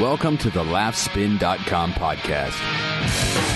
Welcome to the laughspin.com podcast.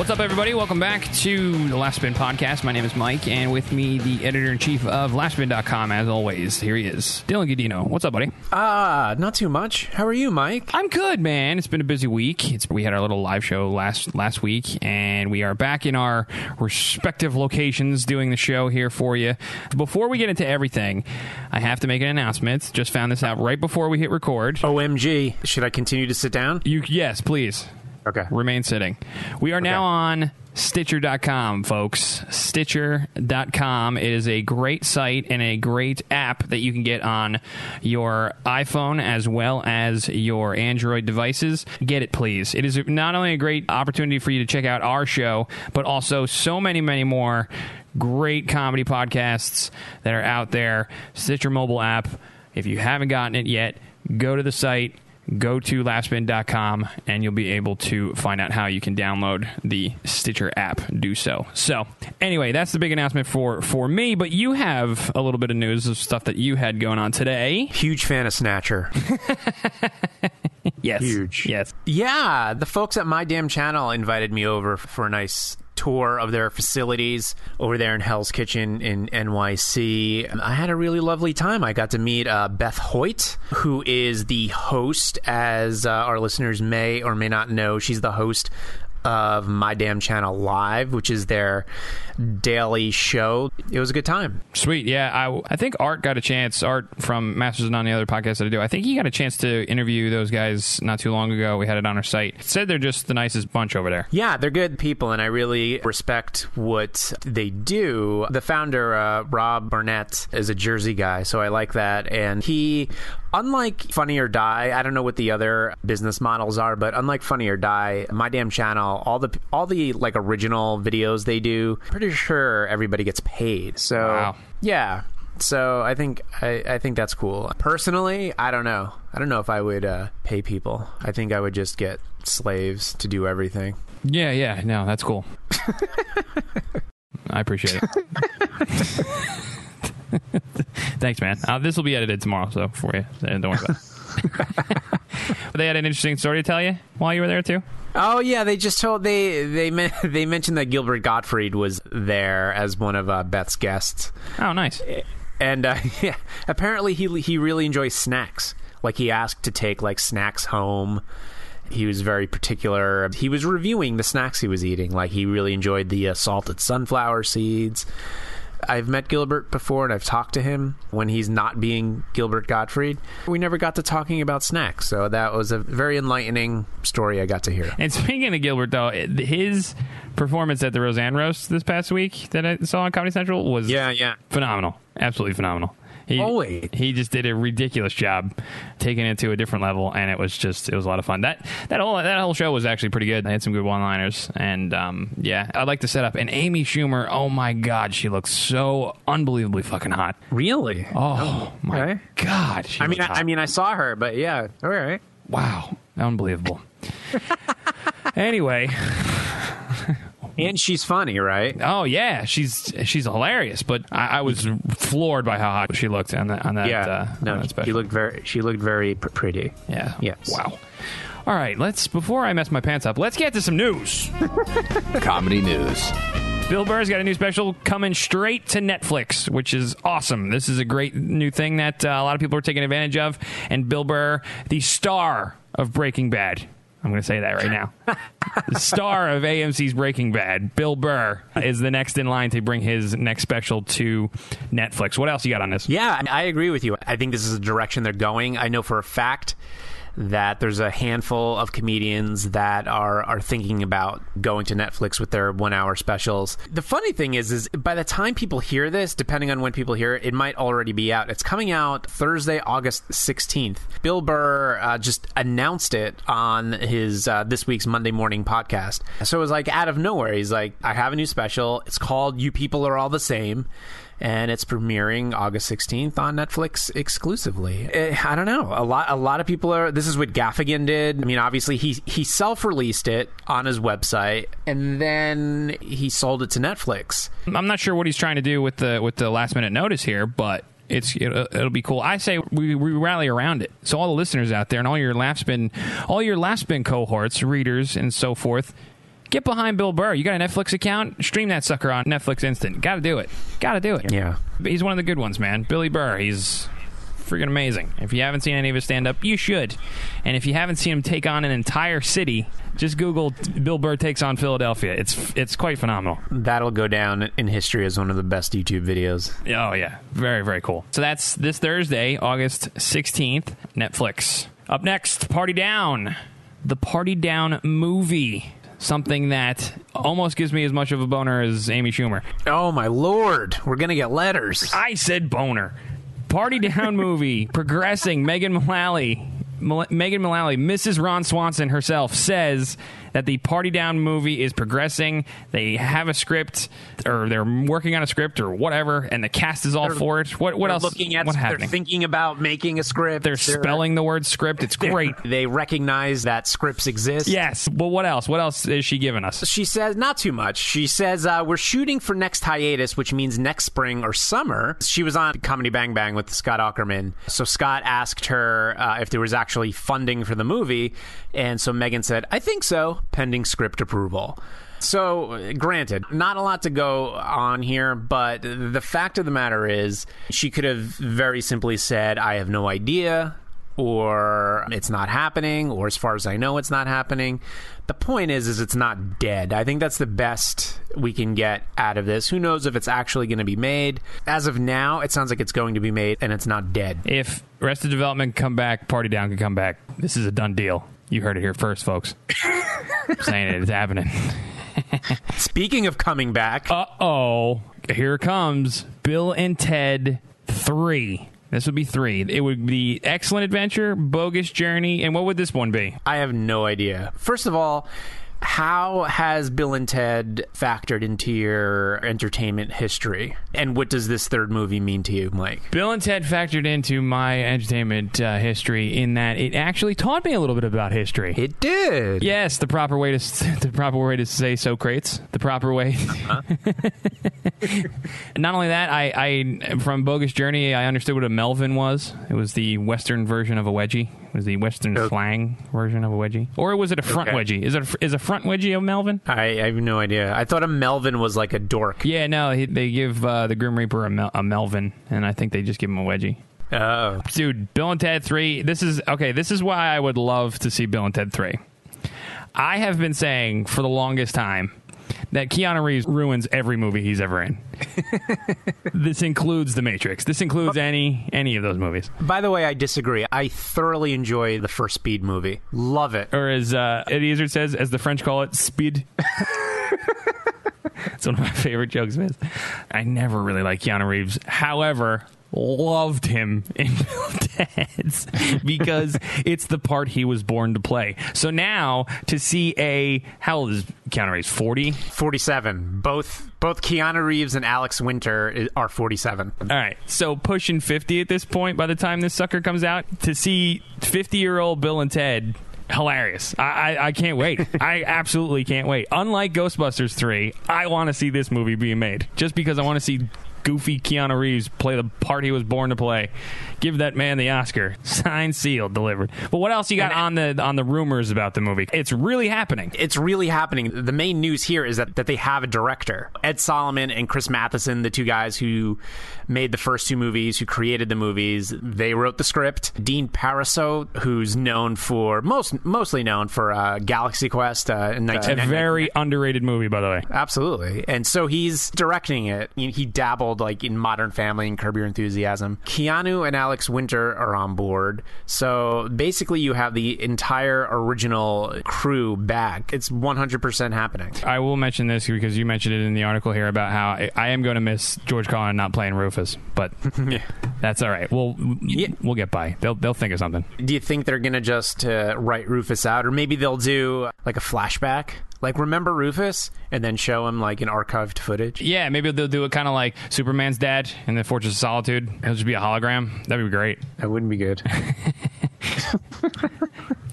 What's up, everybody? Welcome back to the Laughspin podcast. My name is Mike, and with me, the editor in chief of Laughspin.com, as always. Here he is, Dylan Gadino. What's up, buddy? Ah, not too much. How are you, Mike? I'm good, man. It's been a busy week. It's, we had our little live show last last week, and we are back in our respective locations doing the show here for you. Before we get into everything, I have to make an announcement. Just found this out right before we hit record. OMG. Should I continue to sit down? You, yes, please. Okay. Remain sitting. We are now on Stitcher.com, folks. Stitcher.com is a great site and a great app that you can get on your iPhone as well as your Android devices. Get it, please. It is not only a great opportunity for you to check out our show, but also so many, many more great comedy podcasts that are out there. Stitcher mobile app. If you haven't gotten it yet, go to the site go to laughspin.com and you'll be able to find out how you can download the Stitcher app. Do so. So, anyway, that's the big announcement for for me. But you have a little bit of news of stuff that you had going on today. Huge fan of Snatcher. Yes, Huge. Yes, yeah, the folks at My Damn Channel invited me over for a nice tour of their facilities over there in Hell's Kitchen in NYC. I had a really lovely time. I got to meet uh, Beth Hoyt, who is the host, as uh, our listeners may or may not know. She's the host of My Damn Channel Live, which is their daily show. It was a good time. Sweet. Yeah, I, I think Art got a chance. Art from Masters and on the other podcast that I do. I think he got a chance to interview those guys not too long ago. We had it on our site. Said they're just the nicest bunch over there. Yeah, they're good people, and I really respect what they do. The founder, uh, Rob Burnett, is a Jersey guy, so I like that. And he, unlike Funny or Die, I don't know what the other business models are, but unlike Funny or Die, my damn channel, all the all the like original videos they do, pretty sure everybody gets paid. So Wow. yeah. So I think I, I think that's cool. Personally, I don't know. I don't know if I would uh, pay people. I think I would just get slaves to do everything. Yeah, yeah. No, that's cool. I appreciate it. Thanks, man. Uh, this will be edited tomorrow, so for you, don't worry about it. But they had an interesting story to tell you while you were there too. Oh yeah, they just told they they men- they mentioned that Gilbert Gottfried was there as one of uh, Beth's guests, Oh, nice. and uh, yeah, apparently he he really enjoys snacks. Like he asked to take like snacks home. He was very particular. He was reviewing the snacks he was eating. Like he really enjoyed the uh, salted sunflower seeds. I've met Gilbert before and I've talked to him when he's not being Gilbert Gottfried. We never got to talking about snacks, so that was a very enlightening story I got to hear. And speaking of Gilbert, though, his performance at the Roseanne roast this past week that I saw on Comedy Central was Yeah, yeah. phenomenal, absolutely phenomenal. He, Oh, wait. he just did a ridiculous job taking it to a different level, and it was just it was a lot of fun. That that whole that whole show was actually pretty good. I had some good one liners, and um, yeah, I'd like to set up. And Amy Schumer, oh my god, she looks so unbelievably fucking hot. Really? Oh, my okay. god, she I mean, I. I mean, I saw her, but yeah, all right. wow, unbelievable. anyway, And she's funny, right? Oh yeah, she's she's hilarious. But I, I was floored by how hot she looked on that on that. yeah. uh, no, on that she looked very. She looked very pr- pretty. Yeah. Yes. Wow. All right, let's before I mess my pants up, let's get to some news. Comedy news. Bill Burr's got a new special coming straight to Netflix, which is awesome. This is a great new thing that uh, a lot of people are taking advantage of. And Bill Burr, the star of Breaking Bad, I'm going to say that right now. the star of AMC's Breaking Bad, Bill Burr, is the next in line to bring his next special to Netflix. What else you got on this? Yeah, I agree with you. I think this is the direction they're going. I know for a fact that there's a handful of comedians that are are thinking about going to Netflix with their one hour specials. The funny thing is, is by the time people hear this, depending on when people hear it, it might already be out. It's coming out Thursday, August 16th. Bill Burr uh, just announced it on his uh, this week's Monday morning podcast. So it was like out of nowhere. He's like, I have a new special. It's called "You People Are All the Same." And it's premiering August 16th on Netflix exclusively. Eh, I don't know. A lot a lot of people are this is what Gaffigan did. I mean, obviously he he self-released it on his website and then he sold it to Netflix. I'm not sure what he's trying to do with the with the last minute notice here, but it's it'll, it'll be cool. I say we, we rally around it. So all the listeners out there and all your laugh spin, all your laugh spin cohorts, readers, and so forth, get behind Bill Burr. You got a Netflix account? Stream that sucker on Netflix Instant. Got to do it. Got to do it. Yeah. he's one of the good ones, man. Billy Burr. He's freaking amazing. If you haven't seen any of his stand up, you should. And if you haven't seen him take on an entire city, just Google Bill Burr takes on Philadelphia. It's it's quite phenomenal. That'll go down in history as one of the best YouTube videos. Oh yeah, very very cool. So that's this Thursday, August sixteenth, Netflix. Up next, Party Down, the Party Down movie. Something that almost gives me as much of a boner as Amy Schumer. Oh my lord, we're to get letters. I said boner. Party Down movie progressing. Megan Mullally, Megan Mullally, Mrs. Ron Swanson herself says that the Party Down movie is progressing. They have a script, or they're working on a script, or whatever, and the cast is all They're- for it. What what else? Looking at what they're happening? thinking about making a script. They're spelling the word script. It's great. They recognize that scripts exist. Yes, but what else? What else is she giving us? She says not too much. She says uh, we're shooting for next hiatus, which means next spring or summer. She was on Comedy Bang Bang with Scott Aukerman. So Scott asked her uh, if there was actually funding for the movie, and so Megan said, "I think so, pending script approval." So, granted, not a lot to go on here, but the fact of the matter is, she could have very simply said, I have no idea, or it's not happening, or as far as I know, it's not happening. The point is, is it's not dead. I think that's the best we can get out of this. Who knows if it's actually going to be made? As of now, it sounds like it's going to be made, and it's not dead. If Arrested Development come back, Party Down can come back. This is a done deal. You heard it here first, folks. Saying it, it's happening. Speaking of coming back, Uh oh. Here comes Bill and Ted 3. This would be three. It would be Excellent Adventure, Bogus Journey, and what would this one be? I have no idea. First of all, how has Bill and Ted factored into your entertainment history? And what does this third movie mean to you, Mike? Bill and Ted factored into my entertainment uh, history in that it actually taught me a little bit about history. It did. Yes, the proper way to the proper way to say so, Socrates. The proper way. Not only that, I, I from Bogus Journey, I understood what a Melvin was. It was the Western version of a wedgie. It was the Western Okay. slang version of a wedgie, or was it a front Okay. wedgie? Is it a, is a front wedgie of Melvin? I, I have no idea. I thought a Melvin was like a dork. Yeah, no, he, they give uh, the Grim Reaper a, Mel- a Melvin, and I think they just give him a wedgie. Oh. dude bill and ted 3 this is okay this is why i would love to see bill and ted 3 i have been saying for the longest time that keanu reeves ruins every movie he's ever in this includes the matrix this includes any any of those movies By the way, I disagree. I thoroughly enjoy the first Speed movie. Love it. or as uh, eddie izzard says as the french call it speed it's one of my favorite jokes his i never really liked keanu reeves however loved him in Bill and Ted's because it's the part he was born to play. So now to see a how old is Keanu Reeves? Forty. 47. Both both Keanu Reeves and Alex Winter are 47. All right, so pushing fifty at this point. By the time this sucker comes out, to see fifty-year-old Bill and Ted. Hilarious! I, I I can't wait. I absolutely can't wait. Unlike Ghostbusters three, I want to see this movie being made just because I want to see goofy Keanu Reeves play the part he was born to play. Give that man the Oscar. Signed, sealed, delivered. But what else you got on the on the rumors about the movie? It's really happening. It's really happening. The main news here is that, that they have a director. Ed Solomon and Chris Matheson, the two guys who made the first two movies, who created the movies, they wrote the script. Dean Parisot, who's known for, most mostly known for uh, Galaxy Quest uh, in A 1990. very underrated movie, by the way. Absolutely. And so he's directing it. He he like in Modern Family and Curb Your Enthusiasm. Keanu and Alex Winter are on board. So basically you have the entire original crew back. It's 100% happening. I will mention this because you mentioned it in the article here about how I, I am going to miss George Carlin not playing Rufus, but that's all right. We'll we'll get by. They'll they'll think of something. Do you think they're going to just uh, write Rufus out or maybe they'll do like a flashback Like remember Rufus, and then show him like an archived footage. Yeah, maybe they'll do it kind of like Superman's dad in the Fortress of Solitude. It'll just be a hologram. That'd be great. That wouldn't be good.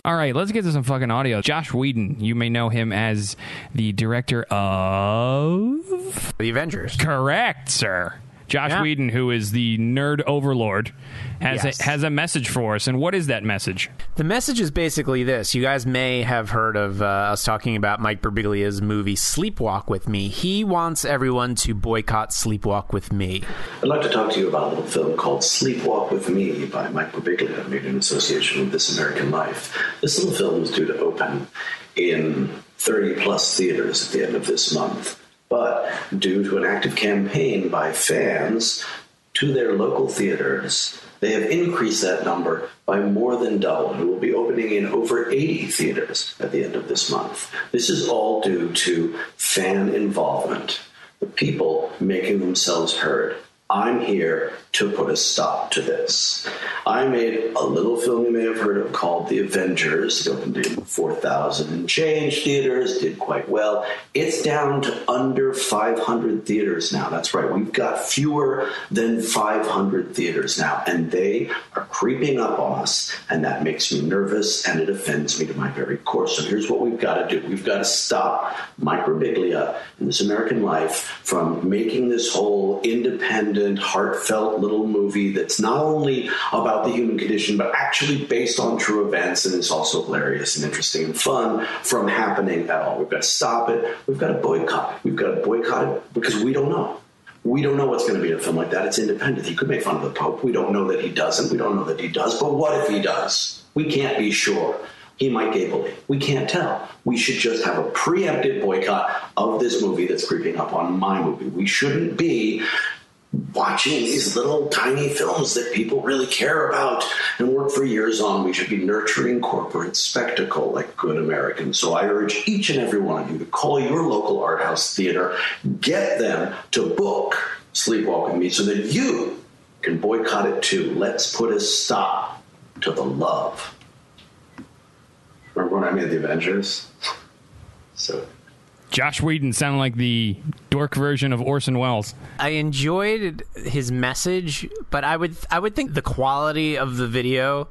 All right, let's get to some fucking audio. Joss Whedon, you may know him as the director of. the Avengers. Correct, sir. Joss Yeah. Whedon, who is the nerd overlord, has Yes. a, has a message for us. And what is that message? The message is basically this. You guys may have heard of uh, us talking about Mike Birbiglia's movie Sleepwalk with Me. He wants everyone to boycott Sleepwalk with Me. I'd like to talk to you about a little film called Sleepwalk with Me by Mike Birbiglia, made in association with This American Life. This little film is due to open in 30 plus theaters at the end of this month. But due to an active campaign by fans to their local theaters, they have increased that number by more than double and will be opening in over 80 theaters at the end of this month. This is all due to fan involvement the people making themselves heard. I'm here to put a stop to this. I made a little film you may have heard of called The Avengers. It opened in 4,000 and change theaters, did quite well. It's down to under 500 theaters now. That's right, we've got fewer than 500 theaters now, and they are creeping up on us, and that makes me nervous and it offends me to my very core. So here's what we've got to do we've got to stop Mike Birbiglia and This American Life from making this whole independent, heartfelt little movie that's not only about the human condition, but actually based on true events and is also hilarious and interesting and fun from happening at all. We've got to stop it. We've got to boycott. We've got to boycott it because we don't know. We don't know what's going to be in a film like that. It's independent. He could make fun of the Pope. We don't know that he doesn't. We don't know that he does. But what if he does? We can't be sure. He might gably. We can't tell. We should just have a preemptive boycott of this movie that's creeping up on my movie. We shouldn't be watching these little tiny films that people really care about and work for years on. We should be nurturing corporate spectacle like good Americans. So I urge each and every one of you to call your local art house theater, get them to book Sleepwalk with Me so that you can boycott it too. Let's put a stop to the love. Remember when I made the Avengers? So Joss Whedon sounded like the dork version of Orson Welles. I enjoyed his message, but I would I would think the quality of the video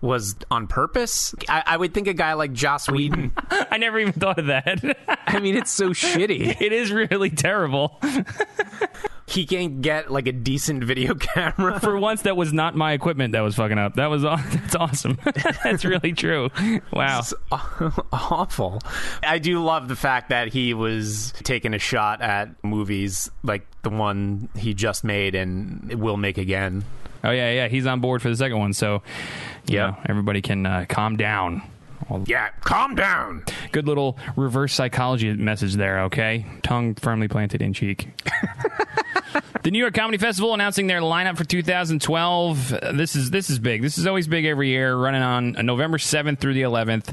was on purpose. I, I would think a guy like Joss Whedon. I never even thought of that. I mean, it's so shitty. it is really terrible. He can't get like a decent video camera. For once, that was not my equipment that was fucking up. That was that's awesome. that's really true. Wow. It's awful. I do love the fact that he was taking a shot at movies like the one he just made and will make again. Oh yeah, yeah. He's on board for the second one, so yeah, everybody can uh, calm down. Yeah, calm down. Good little reverse psychology message there. Okay, tongue firmly planted in cheek. the New York Comedy Festival announcing their lineup for 2012. Uh, This is this is big. This is always big every year. Running on uh, November 7th through the 11th.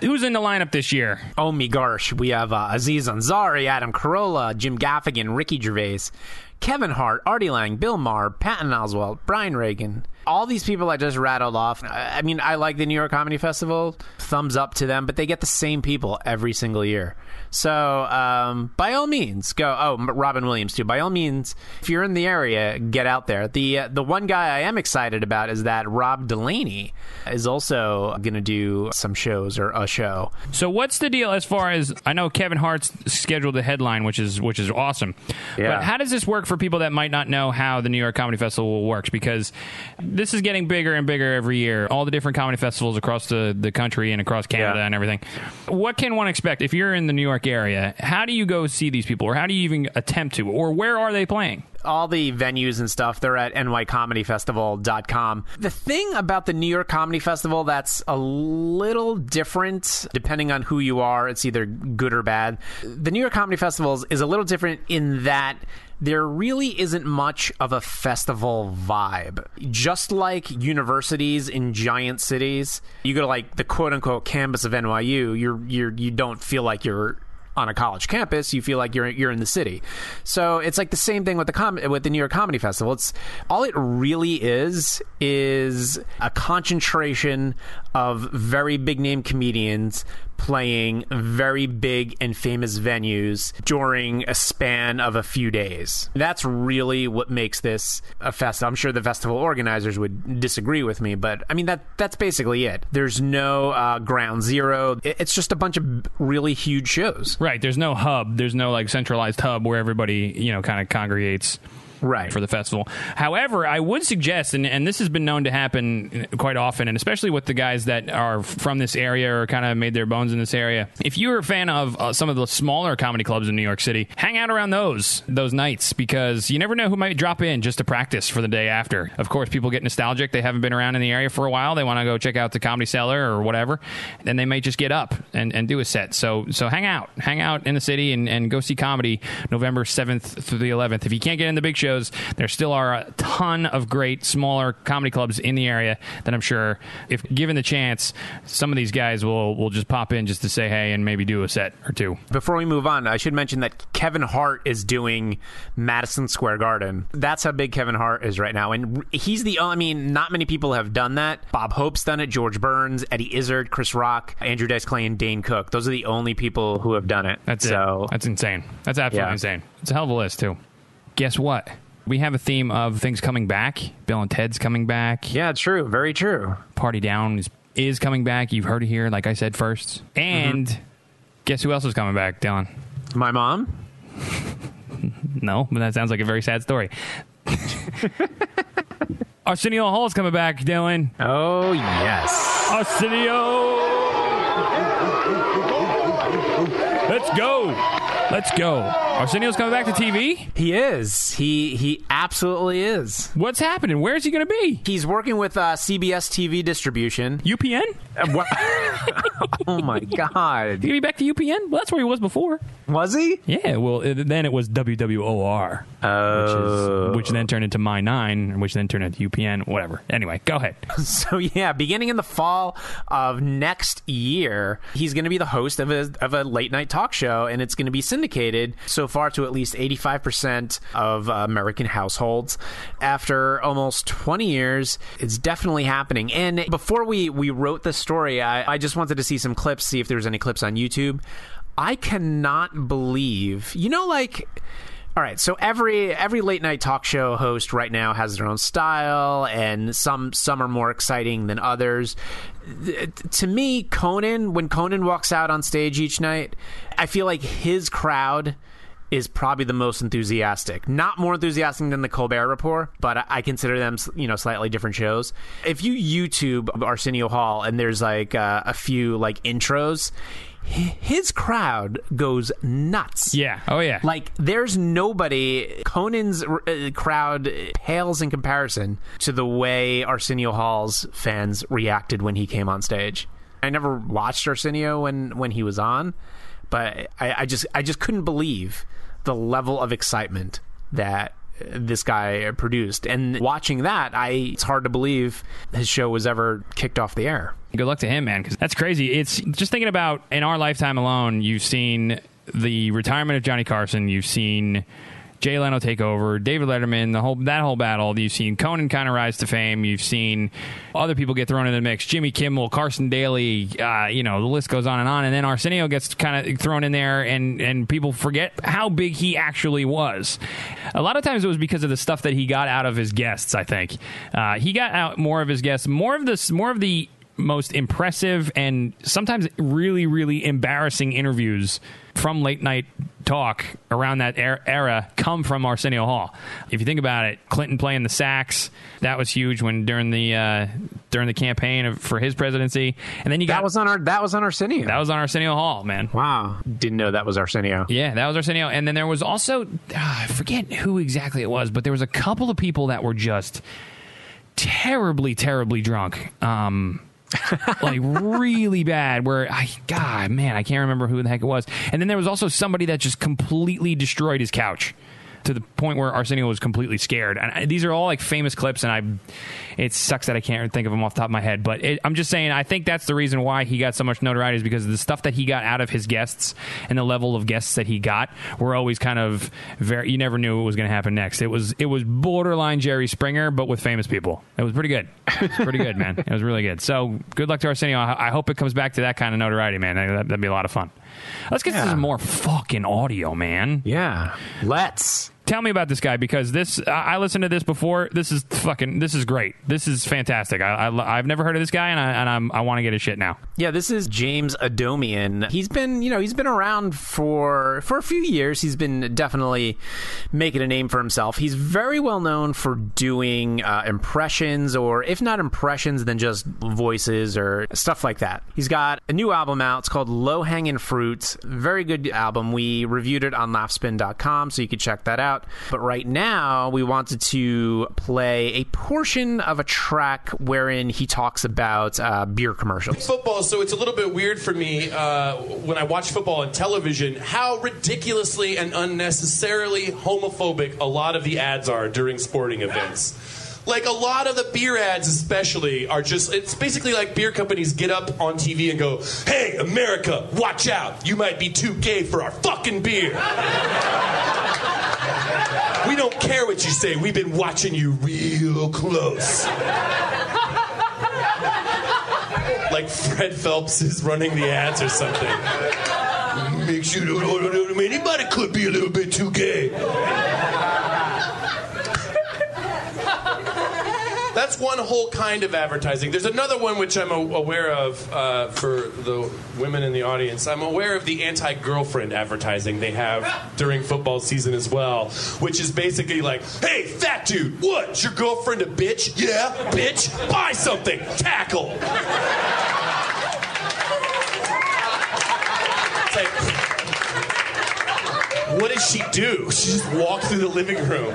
Who's in the lineup this year? Oh my gosh, we have uh, Aziz Ansari, Adam Carolla, Jim Gaffigan, Ricky Gervais, Kevin Hart, Artie Lange, Bill Maher, Patton Oswalt, Brian Regan. All these people I just rattled off. I mean, I like the New York Comedy Festival. Thumbs up to them, but they get the same people every single year. So, um, by all means, go. Oh, Robin Williams too. By all means, if you're in the area, get out there. The uh, the one guy I am excited about is that Rob Delaney is also going to do some shows or a show. So what's the deal as far as I know Kevin Hart's scheduled a headline which is which is awesome. Yeah. But how does this work for people that might not know how the New York Comedy Festival works because this is getting bigger and bigger every year. All the different comedy festivals across the, the country and across Canada Yeah. and everything. What can one expect if you're in the New York area? How do you go see these people or how do you even attempt to or where are they playing? all the venues and stuff they're at nycomedyfestival.com the thing about the new york comedy festival that's a little different depending on who you are it's either good or bad the new york comedy festival is- is a little different in that there really isn't much of a festival vibe. Just like universities in giant cities, you go to like the quote unquote campus of NYU, you're you're you don't feel like you're on a college campus, you feel like you're you're in the city. So it's like the same thing with the com- with the New York Comedy Festival. It's all it really is is a concentration of very big name comedians playing very big and famous venues during a span of a few days. That's really what makes this a fest. I'm sure the festival organizers would disagree with me, but I mean that that's basically it. There's no uh, ground zero. It's just a bunch of really huge shows. Right. There's no hub. There's no like centralized hub where everybody you know kind of congregates right for the festival. However, I would suggest, and, and this has been known to happen quite often, and especially with the guys that are from this area or kind of made their bones in this area. If you're a fan of uh, some of the smaller comedy clubs in New York City, hang out around those those nights because you never know who might drop in just to practice for the day after. Of course, people get nostalgic; they haven't been around in the area for a while. They want to go check out the Comedy Cellar or whatever, and they may just get up and, and do a set. So so hang out, hang out in the city, and, and go see comedy November seventh through the eleventh. If you can't get in the big shows There still are a ton of great smaller comedy clubs in the area that I'm sure, if given the chance, some of these guys will will just pop in just to say hey and maybe do a set or two. Before we move on, I should mention that Kevin Hart is doing Madison Square Garden. That's how big Kevin Hart is right now, and he's the. I mean, not many people have done that. Bob Hope's done it. George Burns, Eddie Izzard, Chris Rock, Andrew Dice Clay, and Dane Cook. Those are the only people who have done it. That's so. It. That's insane. That's absolutely Yeah. insane. It's a hell of a list too. Guess what? We have a theme of things coming back. Bill and Ted's coming back. Yeah, it's true. Very true. Party Down is, is coming back. You've heard it here, like I said first. Mm-hmm. And guess who else is coming back, Dylan? My mom. No, but that sounds like a very sad story. Arsenio Hall is coming back, Dylan. Oh yes. Arsenio! Let's go. Let's go. Arsenio's coming back to TV? He is. He he absolutely is. What's happening? Where is he going to be? He's working with uh, CBS TV distribution. UPN? Uh, what- oh my He god. going to be back to UPN? Well, that's where he was before. Was he? Yeah, well, it, then it was WWOR, which, is, which then turned into My 9, which then turned into UPN, whatever. Anyway, go ahead. So yeah, beginning in the fall of next year, he's going to be the host of a of a late night talk show, and it's going to be syndicated so far to at least eighty five percent of American households. After almost twenty years, it's definitely happening. And before we we wrote the story, I, I just wanted to see some clips, see if there was any clips on YouTube. I cannot believe, you know, like. All right, so every every late night talk show host right now has their own style, and some some are more exciting than others. Th- To me, Conan, when Conan walks out on stage each night, I feel like his crowd is probably the most enthusiastic. Not more enthusiastic than the Colbert Report, but I- consider them, you know, slightly different shows. If you YouTube Arsenio Hall and there's like uh, a few like intros, his crowd goes nuts. Yeah. Oh, yeah. Like, there's nobody. Conan's uh, crowd pales in comparison to the way Arsenio Hall's fans reacted when he came on stage. I never watched Arsenio when when he was on, but I, I just I just couldn't believe the level of excitement that this guy produced. And watching that, I it's hard to believe his show was ever kicked off the air. Good luck to him, man, because that's crazy. It's just thinking about in our lifetime alone, you've seen the retirement of Johnny Carson, you've seen Jay Leno take over, David Letterman, the whole that whole battle. You've seen Conan kind of rise to fame. You've seen other people get thrown in the mix. Jimmy Kimmel, Carson Daly, uh, you know the list goes on and on. And then Arsenio gets kind of thrown in there, and and people forget how big he actually was. A lot of times it was because of the stuff that he got out of his guests. I think uh, he got out more of his guests, more of this, more of the most impressive and sometimes really, really embarrassing interviews from late night talk around that er- era come from Arsenio Hall. If you think about it, Clinton playing the sax that was huge when during the uh, during the campaign of, for his presidency, and then you got That was on our that was on Arsenio. that was on Arsenio Hall, man. wow, didn't know that was Arsenio. Yeah, that was Arsenio. And then there was also, ah, I forget who exactly it was, but there was a couple of people that were just terribly, terribly drunk. Um, like really bad where I God man I can't remember who the heck it was. And then there was also somebody that just completely destroyed his couch to the point where Arsenio was completely scared. And I, these are all like famous clips, and I it sucks that I can't think of them off the top of my head. But it, I'm just saying, I think that's the reason why he got so much notoriety is because the stuff that he got out of his guests and the level of guests that he got were always kind of very. You never knew what was going to happen next. It was it was borderline Jerry Springer, but with famous people. It was pretty good. It was pretty good, man. It was really good. So good luck to Arsenio. I, I hope it comes back to that kind of notoriety, man. That, would be a lot of fun. Let's get Yeah. some more fucking audio, man. Yeah. Let's. Tell me about this guy because this I, I listened to this before. This is fucking. This is great. This is fantastic. I, I have never heard of this guy, and I and I'm, I want to get his shit now. Yeah, this is James Adomian. He's been, you know, he's been around for for a few years. He's been definitely making a name for himself. He's very well known for doing uh, impressions, or if not impressions, then just voices or stuff like that. He's got a new album out. It's called Low Hanging Fruits. Very good album. We reviewed it on laughspin.com, so you can check that out. But right now, we wanted to play a portion of a track wherein he talks about uh, beer commercials. football, so it's a little bit weird for me uh, when I watch football on television how ridiculously and unnecessarily homophobic a lot of the ads are during sporting events. Like a lot of the beer ads, especially, are just, it's basically like beer companies get up on TV and go, Hey, America, watch out. You might be too gay for our fucking beer. we don't care what you say. We've been watching you real close. like Fred Phelps is running the ads or something. Makes you oh, anybody could be a little bit too gay. That's one whole kind of advertising. There's another one which I'm aware of uh, for the women in the audience. I'm aware of the anti-girlfriend advertising they have during football season as well, which is basically like, "Hey, fat dude, what? Is your girlfriend a bitch? Yeah, bitch. Buy something. Tackle." Like, what does she do? She just walk through the living room.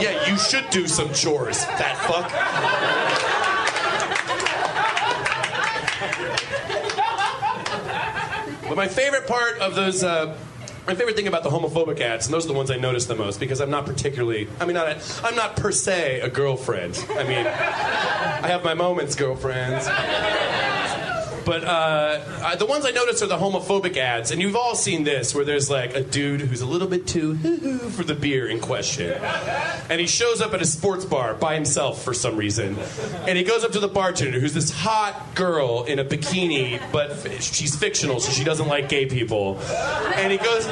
Yeah, you should do some chores, fat fuck. But my favorite part of those, uh, my favorite thing about the homophobic ads, and those are the ones I notice the most because I'm not particularly, I mean, not a, I'm not per se a girlfriend. I mean, I have my moments, girlfriends. But uh, the ones I notice are the homophobic ads, and you've all seen this, where there's like a dude who's a little bit too hoo-hoo for the beer in question, and he shows up at a sports bar by himself for some reason, and he goes up to the bartender, who's this hot girl in a bikini, but she's fictional, so she doesn't like gay people, and he goes.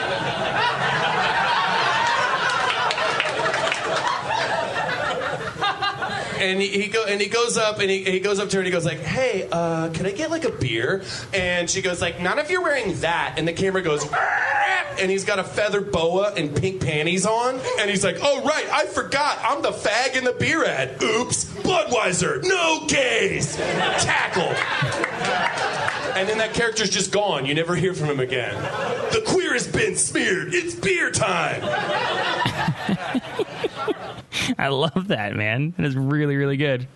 And he, he go and he goes up and he, he goes up to her and he goes like, "Hey, uh, can I get like a beer?" And she goes like, "Not if you're wearing that." And the camera goes, and he's got a feather boa and pink panties on, and he's like, "Oh right, I forgot. I'm the fag in the beer ad. Oops, Budweiser, no gays, tackle." And then that character's just gone. You never hear from him again. The queer has been smeared. It's beer time. I love that, man. That is really, really good.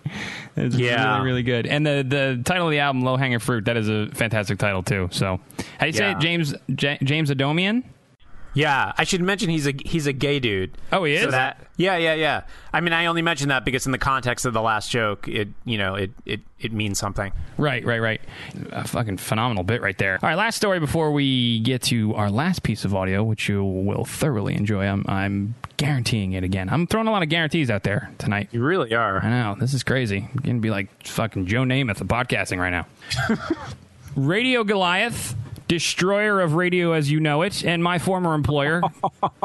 It's Yeah. really, really good. And the the title of the album, "Low Hanging Fruit," that is a fantastic title too. So, how do you say it, James J- James Adomian? Yeah, I should mention he's a he's a gay dude. Oh, he So is? that, yeah, yeah, yeah. I mean, I only mention that because in the context of the last joke, it you know it it, it means something. Right, right, right. A fucking phenomenal bit right there. All right, last story before we get to our last piece of audio, which you will thoroughly enjoy. I'm, I'm guaranteeing it again. I'm throwing a lot of guarantees out there tonight. You really are. I know this is crazy. I'm gonna be like fucking Joe Namath of podcasting right now. Radio Goliath, destroyer of radio as you know it, and my former employer,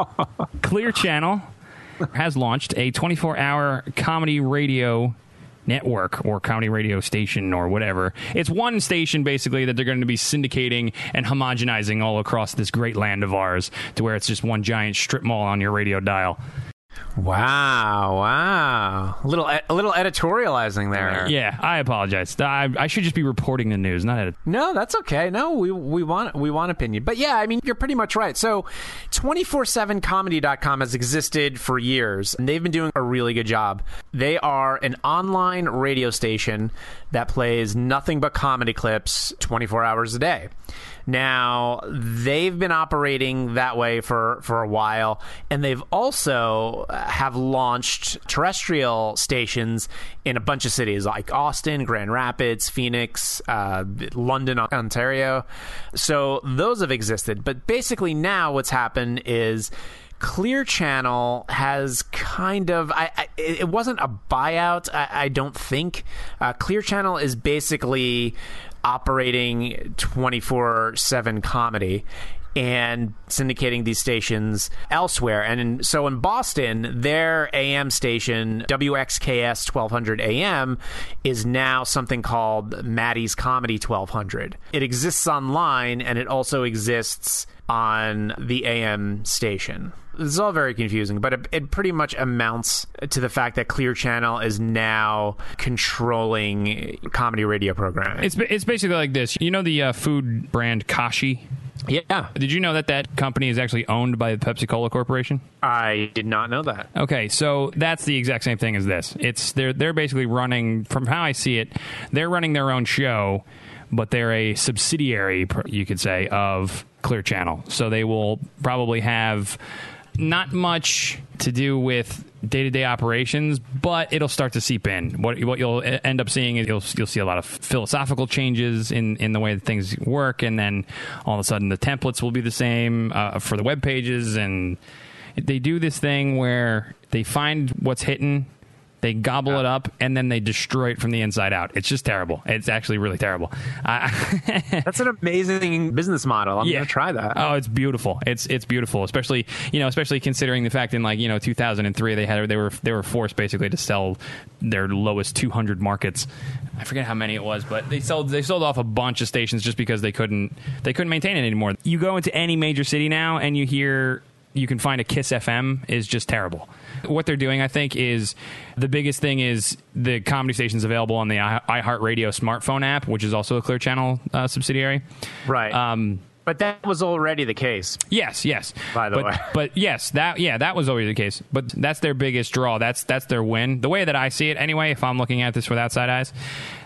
Clear Channel, has launched a 24-hour comedy radio network or comedy radio station or whatever. It's one station basically that they're going to be syndicating and homogenizing all across this great land of ours to where it's just one giant strip mall on your radio dial. Wow, wow. A little a little editorializing there. Yeah, I apologize. I, I should just be reporting the news, not edit. No, that's okay. No, we we want we want opinion. But yeah, I mean, you're pretty much right. So, 247comedy.com has existed for years, and they've been doing a really good job. They are an online radio station that plays nothing but comedy clips 24 hours a day. Now, they've been operating that way for, for a while, and they've also uh, have launched terrestrial stations in a bunch of cities like Austin, Grand Rapids, Phoenix, uh, London, Ontario. So those have existed. But basically, now what's happened is Clear Channel has kind of I, I, it wasn't a buyout I, I don't think uh, Clear Channel is basically operating 24/7 comedy and syndicating these stations elsewhere. And in, so in Boston, their AM station, WXKS 1200 AM, is now something called Maddie's Comedy 1200. It exists online and it also exists on the AM station. This is all very confusing, but it, it, pretty much amounts to the fact that Clear Channel is now controlling comedy radio programming. It's it's basically like this. You know the uh, food brand Kashi. Yeah. Did you know that that company is actually owned by the Pepsi Cola Corporation? I did not know that. Okay, so that's the exact same thing as this. It's they're they're basically running from how I see it, they're running their own show, but they're a subsidiary, you could say, of Clear Channel. So they will probably have not much to do with day to day operations, but it'll start to seep in. What what you'll end up seeing is you'll you'll see a lot of philosophical changes in in the way that things work, and then all of a sudden the templates will be the same uh, for the web pages, and they do this thing where they find what's hidden they gobble yeah. it up and then they destroy it from the inside out. It's just terrible. It's actually really terrible. That's an amazing business model. I'm yeah. gonna try that. Oh, it's beautiful. It's it's beautiful, especially you know, especially considering the fact in like you know 2003 they had they were they were forced basically to sell their lowest 200 markets. I forget how many it was, but they sold they sold off a bunch of stations just because they couldn't they couldn't maintain it anymore. You go into any major city now and you hear you can find a Kiss FM is just terrible. What they're doing, I think, is the biggest thing is the comedy stations available on the iHeartRadio smartphone app, which is also a Clear Channel uh, subsidiary. Right. Um, but that was already the case. Yes, yes. By the but, way, but yes, that yeah, that was always the case. But that's their biggest draw. That's that's their win. The way that I see it, anyway, if I'm looking at this with outside eyes,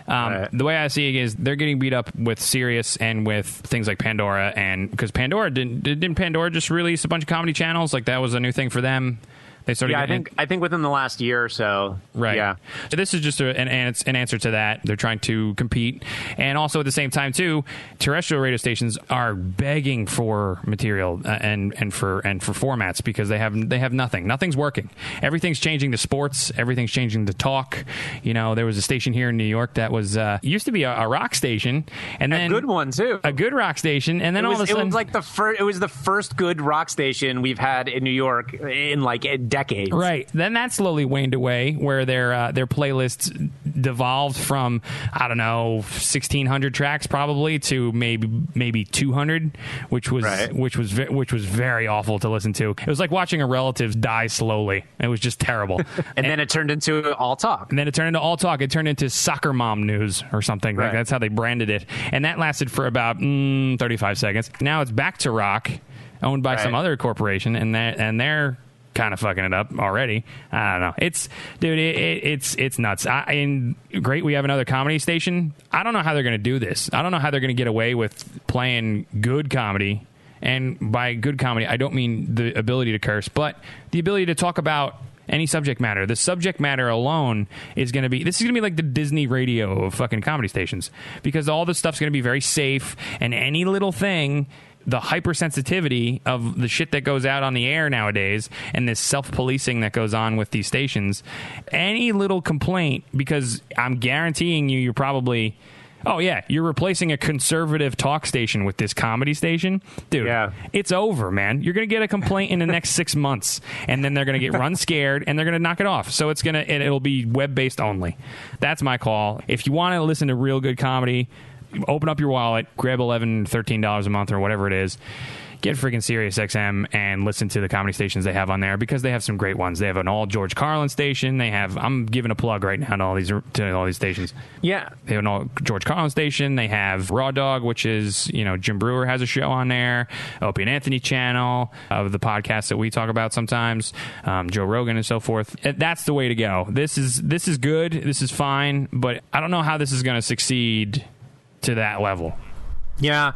um, right. the way I see it is they're getting beat up with Sirius and with things like Pandora, and because Pandora didn't didn't Pandora just release a bunch of comedy channels? Like that was a new thing for them. They started. Yeah, I think I think within the last year or so. Right. Yeah. So this is just a, an, an answer to that. They're trying to compete, and also at the same time too, terrestrial radio stations are begging for material uh, and and for and for formats because they have they have nothing. Nothing's working. Everything's changing to sports. Everything's changing to talk. You know, there was a station here in New York that was uh, used to be a, a, rock station, and then a good one too. A good rock station, and then it all of a sudden, it was like the first. It was the first good rock station we've had in New York in like decades. Right. Then that slowly waned away, where their uh, their playlists devolved from I don't know 1600 tracks probably to maybe maybe 200, which was right. which was which was very awful to listen to. It was like watching a relative die slowly. It was just terrible. and, and, then it turned into all talk. And then it turned into all talk. It turned into soccer mom news or something. Right. Like that's how they branded it. And that lasted for about mm, 35 seconds. Now it's back to rock owned by right. some other corporation, and that and they're kind of fucking it up already. I don't know. It's dude, it, it, it's it's nuts. I, and great, we have another comedy station. I don't know how they're going to do this. I don't know how they're going to get away with playing good comedy. And by good comedy, I don't mean the ability to curse, but the ability to talk about any subject matter. The subject matter alone is going to be this is going to be like the Disney radio of fucking comedy stations because all this stuff's going to be very safe and any little thing the hypersensitivity of the shit that goes out on the air nowadays and this self-policing that goes on with these stations any little complaint because i'm guaranteeing you you're probably oh yeah you're replacing a conservative talk station with this comedy station? Dude yeah. it's over man. You're gonna get a complaint in the next six months and then they're gonna get run scared and they're gonna knock it off. So it's gonna it'll be web-based only. That's my call. If you want to listen to real good comedy open up your wallet, grab 11 $13 a month or whatever it is. Get freaking Sirius XM and listen to the comedy stations they have on there because they have some great ones. They have an all George Carlin station. They have I'm giving a plug right now to all these to all these stations. Yeah. They have an all George Carlin station. They have Raw Dog, which is you know Jim Breuer has a show on there. Opie and Anthony channel of the podcast that we talk about sometimes. Um, Joe Rogan and so forth. Uh, That's the way to go. This is this is good. This is fine, but I don't know how this is going to succeed to that level. Yeah.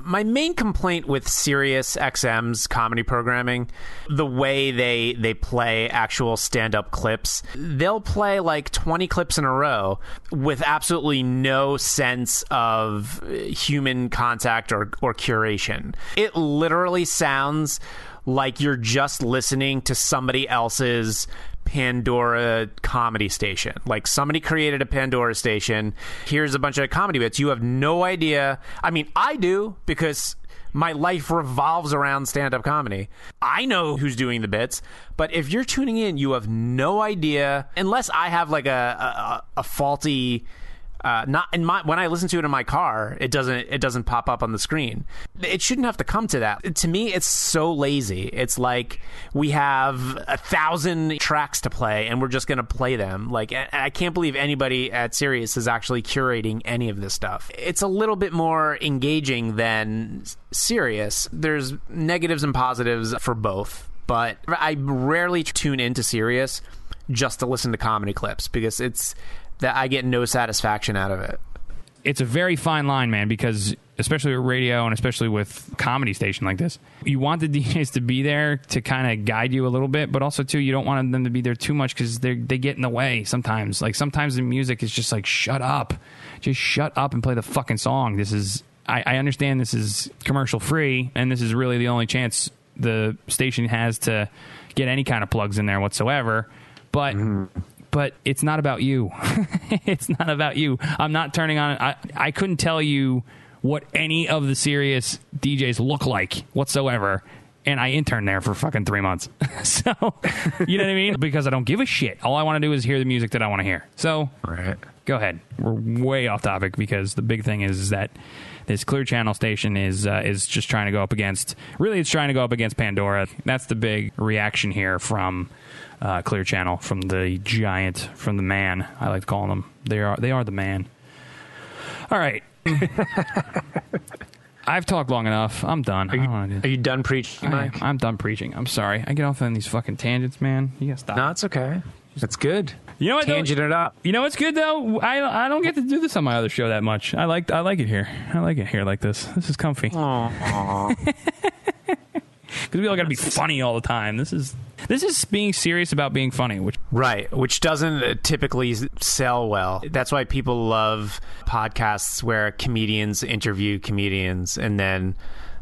My main complaint with Sirius XM's comedy programming, the way they they play actual stand-up clips, they'll play like 20 clips in a row with absolutely no sense of human contact or or curation. It literally sounds like you're just listening to somebody else's Pandora comedy station. Like somebody created a Pandora station. Here's a bunch of comedy bits. You have no idea. I mean, I do because my life revolves around stand up comedy. I know who's doing the bits, but if you're tuning in, you have no idea unless I have like a a, a faulty uh, not in my when I listen to it in my car, it doesn't it doesn't pop up on the screen. It shouldn't have to come to that. To me, it's so lazy. It's like we have a thousand tracks to play, and we're just going to play them. Like I can't believe anybody at Sirius is actually curating any of this stuff. It's a little bit more engaging than Sirius. There's negatives and positives for both, but I rarely tune into Sirius just to listen to comedy clips because it's that I get no satisfaction out of it. it's a very fine line, man, because especially with radio and especially with comedy station like this, you want the DJs to be there to kind of guide you a little bit, but also too, you don't want them to be there too much because they they get in the way sometimes. Like sometimes the music is just like, shut up, just shut up and play the fucking song. This is I, I understand this is commercial free, and this is really the only chance the station has to get any kind of plugs in there whatsoever, but mm-hmm. But it's not about you. it's not about you. I'm not turning on. I I couldn't tell you what any of the serious DJs look like whatsoever. And I interned there for fucking three months. so, you know what I mean? Because I don't give a shit. All I want to do is hear the music that I want to hear. So, Right. go ahead. We're way off topic because the big thing is, is that this Clear Channel station is uh, is just trying to go up against. Really, it's trying to go up against Pandora. That's the big reaction here from uh, Clear Channel, from the giant, from the man. I like to call them. They are they are the man. All right. I've talked long enough. I'm done. Don't do- Are you done preaching, I? I'm done preaching. I'm sorry. I get off on these fucking tangents, man. You gotta stop. No, it's okay. That's good. You know what? Tangent it up. You know what's good though? I I don't get to do this on my other show that much. I like I like it here. I like it here like this. This is comfy. Because we all got to be funny all the time. This is this is being serious about being funny. Which Right, which doesn't uh, typically sell well. That's why people love podcasts where comedians interview comedians and then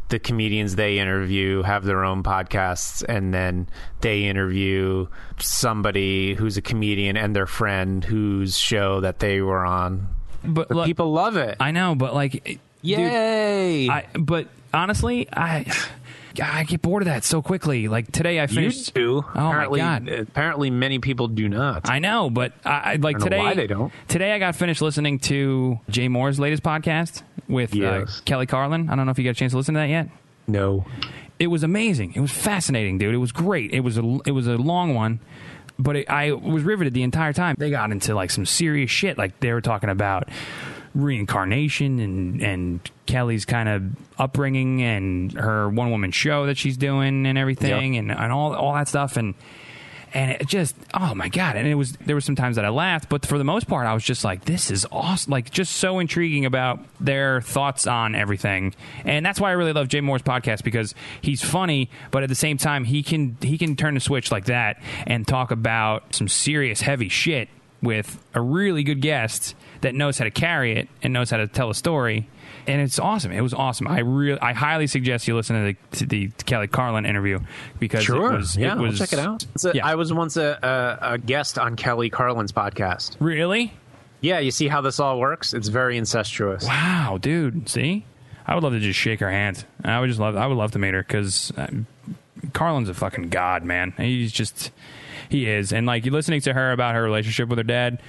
the comedians they interview have their own podcasts and then they interview somebody who's a comedian and their friend whose show that they were on. but look, People love it. I know, but like, dude, Yay! I but honestly, I I get bored of that so quickly. Like today, I finished. do. Oh my apparently, God. Apparently, many people do not. I know, but I, I like I don't know today. why they don't. Today, I got finished listening to Jay Mohr's latest podcast with Yes. uh, Kelly Carlin. I don't know if you got a chance to listen to that yet. no. It was amazing. It was fascinating, dude. It was great. It was a it was a long one, but it, I was riveted the entire time. They got into like some serious shit. Like they were talking about reincarnation and and Kelly's kind of upbringing and her one woman show that she's doing and everything Yep. and and all all that stuff. And and it just oh my god. And it was there were some times that i laughed but for the most part i was just like this is awesome like just so intriguing about their thoughts on everything. And that's why i really love jay mohr's podcast because he's funny but at the same time he can he can turn the switch like that and talk about some serious heavy shit with a really good guest that knows how to carry it and knows how to tell a story and it's awesome. It was awesome. I really, I highly suggest you listen to the, to the Kelly Carlin interview because Sure. it was, yeah, it was I'll check it out. A- Yeah. I was once a, a, a guest on Kelly Carlin's podcast. Really? Yeah, you see how this all works? It's very incestuous. Wow, dude. See, I would love to just shake her hand. I would just love. I would love to meet her because uh, Carlin's a fucking god, man. He's just he is, and like listening to her about her relationship with her dad,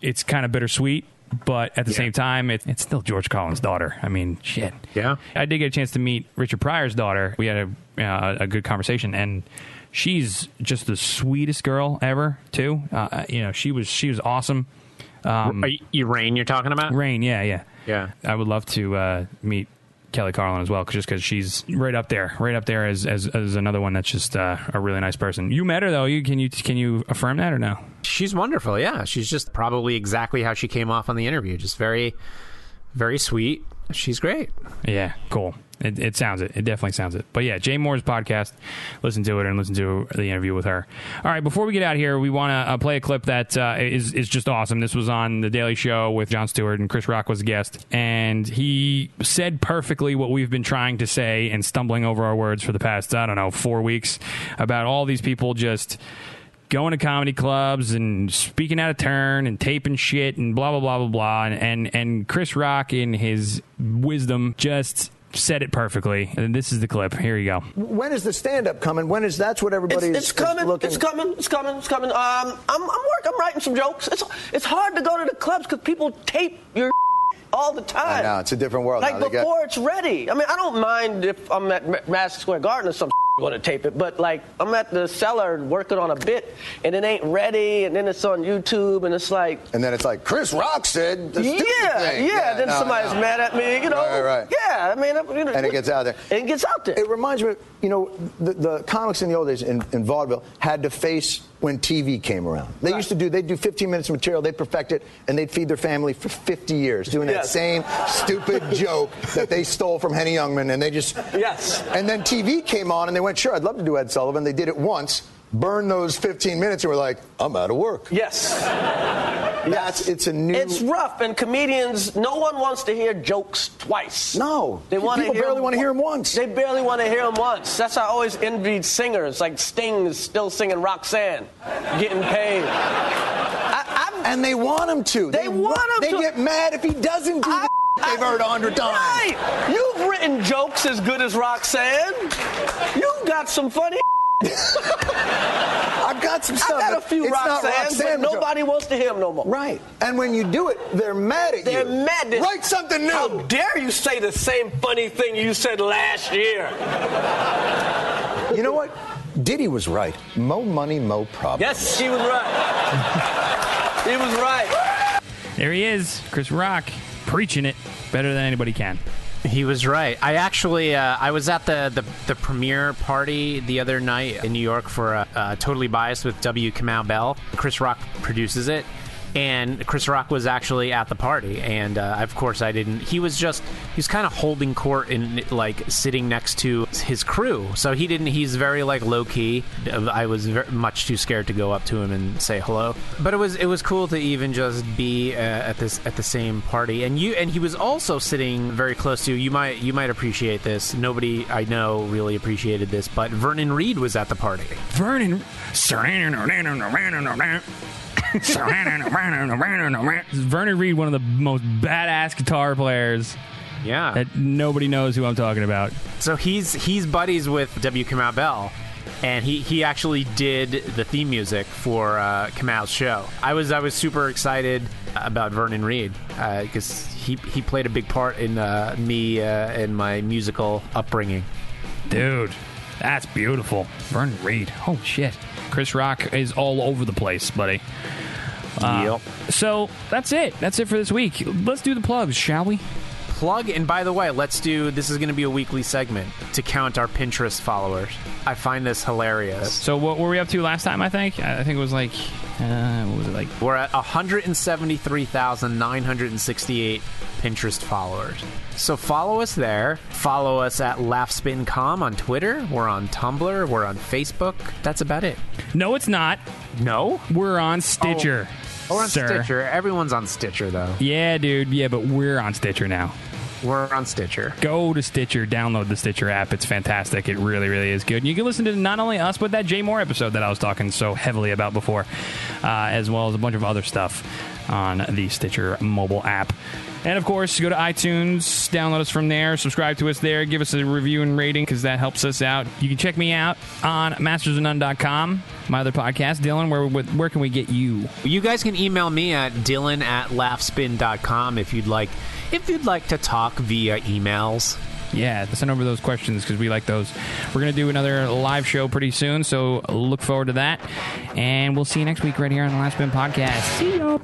it's kind of bittersweet but at the Yeah. same time, it, it's still George Carlin's daughter. I mean, shit. Yeah. I did get a chance to meet Richard Pryor's daughter. We had a uh, a good conversation, and she's just the sweetest girl ever. Too, uh, you know, she was she was awesome. Um, you Rain you're talking about? Rain, yeah, yeah, Yeah. I would love to uh, meet Kelly Carlin as well, 'cause- just because she's right up there, right up there as as, as another one that's just uh, a really nice person. You met her though. You can you can you affirm that or no? She's wonderful. Yeah, she's just probably exactly how she came off on the interview. Just very, very sweet. She's great. Yeah, cool. It, it sounds it. It definitely sounds it. But yeah, Jay Mohr's podcast. Listen to it and listen to the interview with her. All right, before we get out here, we want to uh, play a clip that uh, is is just awesome. This was on the Daily Show with Jon Stewart and Chris Rock was a guest, and he said perfectly what we've been trying to say and stumbling over our words for the past I don't know four weeks about all these people just going to comedy clubs and speaking out of turn and taping shit and blah blah blah blah blah and and, and Chris Rock in his wisdom just said it perfectly and this is the clip here you go When is the stand-up coming? When is that's what It's, everybody is, it's is coming. looking? It's coming. It's coming. It's coming. Um, I'm, I'm working. I'm writing some jokes. It's, it's hard to go to the clubs because people tape your all the time. I know, it's a different world Like now. They got- before it's ready. I mean, I don't mind if I'm at Ma- Madison Square Garden or some going to tape it, but like I'm at the cellar working on a bit and it ain't ready, and then it's on YouTube, and it's like. And then it's like Chris Rock said the stupid Yeah, thing. yeah. Then no, somebody's no. mad at me, you know. Right, right. Yeah, I mean, you know, And it gets out there. And it gets out there. It reminds me, you know, the, the comics in the old days in, in vaudeville had to face when TV came around. They used to do, they'd do 15 minutes of material, they'd perfect it, and they'd feed their family for 50 years doing that same stupid joke that they stole from Henny Youngman, and they just. Yes. And then TV came on, and they went, sure, I'd love to do Ed Sullivan. They did it once, burned those 15 minutes, and were like, I'm out of work. yes. That's, it's a new. It's rough, and comedians, no one wants to hear jokes twice. No. They want People hear barely wanna on- hear 'em once. They barely want to hear them once. That's how I always envied singers. Like Sting is still singing Roxanne, getting paid. I, And they want him to. They want him They to. get mad if he doesn't do I- they've heard a hundred times. Right. You've written jokes as good as Roxanne. You've got some funny. I've got some stuff. I've got a but few it's not Roxannes, Roxanne but nobody wants to hear them no more. Right. And when you do it, they're mad at They're you. mad. They- Write something new. How dare you say the same funny thing you said last year? You know what? Diddy was right. Mo money, mo problem. Yes, she was right. He was right. there he is Chris Rock preaching it better than anybody can He was right. I actually, uh, I was at the, the the premiere party the other night in New York for uh, uh, Totally Biased with W. Kamau Bell. Chris Rock produces it, and Chris Rock was actually at the party. And uh, of course, I didn't. He was just he was kind of holding court and like sitting next to his crew. So he didn't. He's very like low key. I was very, much too scared to go up to him and say hello. But it was it was cool to even just be uh, at this at the same party. And you and he was also sitting very close to you. You might you might appreciate this. Nobody I know really appreciated this, but Vernon Reid was at the party. Vernon Vernon Reid one of the most badass guitar players Yeah. that nobody knows who I'm talking about So he's he's buddies with W. Kamau Bell, and he, he actually did the theme music for uh, Kamau's show. I was I was super excited about Vernon Reid because he he played a big part in uh, me uh, and my musical upbringing. Dude, that's beautiful. Vernon Reid. Oh, shit. Chris Rock is all over the place, buddy. Uh, yep. So that's it. That's it for this week. Let's do the plugs, shall we? Plug and by the way, let's do this is going to be a weekly segment to count our Pinterest followers. I find this hilarious. So what were we up to last time? I think. I think it was like, uh, what was it like? We're at 173,968 Pinterest followers. So follow us there. Follow us at LaughSpinCom on Twitter. We're on Tumblr. We're on Facebook. That's about it. No, it's not. No? We're on Stitcher. Oh, We're on sir. Stitcher. Everyone's on Stitcher, though. Yeah, dude. Yeah, but we're on Stitcher now. We're on Stitcher. Go to Stitcher, download the Stitcher app. It's fantastic. It really, really is good. And you can listen to not only us, but that Jay Mohr episode that I was talking so heavily about before, uh, as well as a bunch of other stuff on the Stitcher mobile app. And of course, go to iTunes, download us from there, subscribe to us there, give us a review and rating because that helps us out. You can check me out on mastersofnone.com, my other podcast. Dylan, where where can we get you? You guys can email me at dylan at laughspin.com if you'd like if you'd like to talk via emails. Yeah, send over those questions because we like those. We're going to do another live show pretty soon, so look forward to that. And we'll see you next week right here on the Laughspin Podcast. See ya.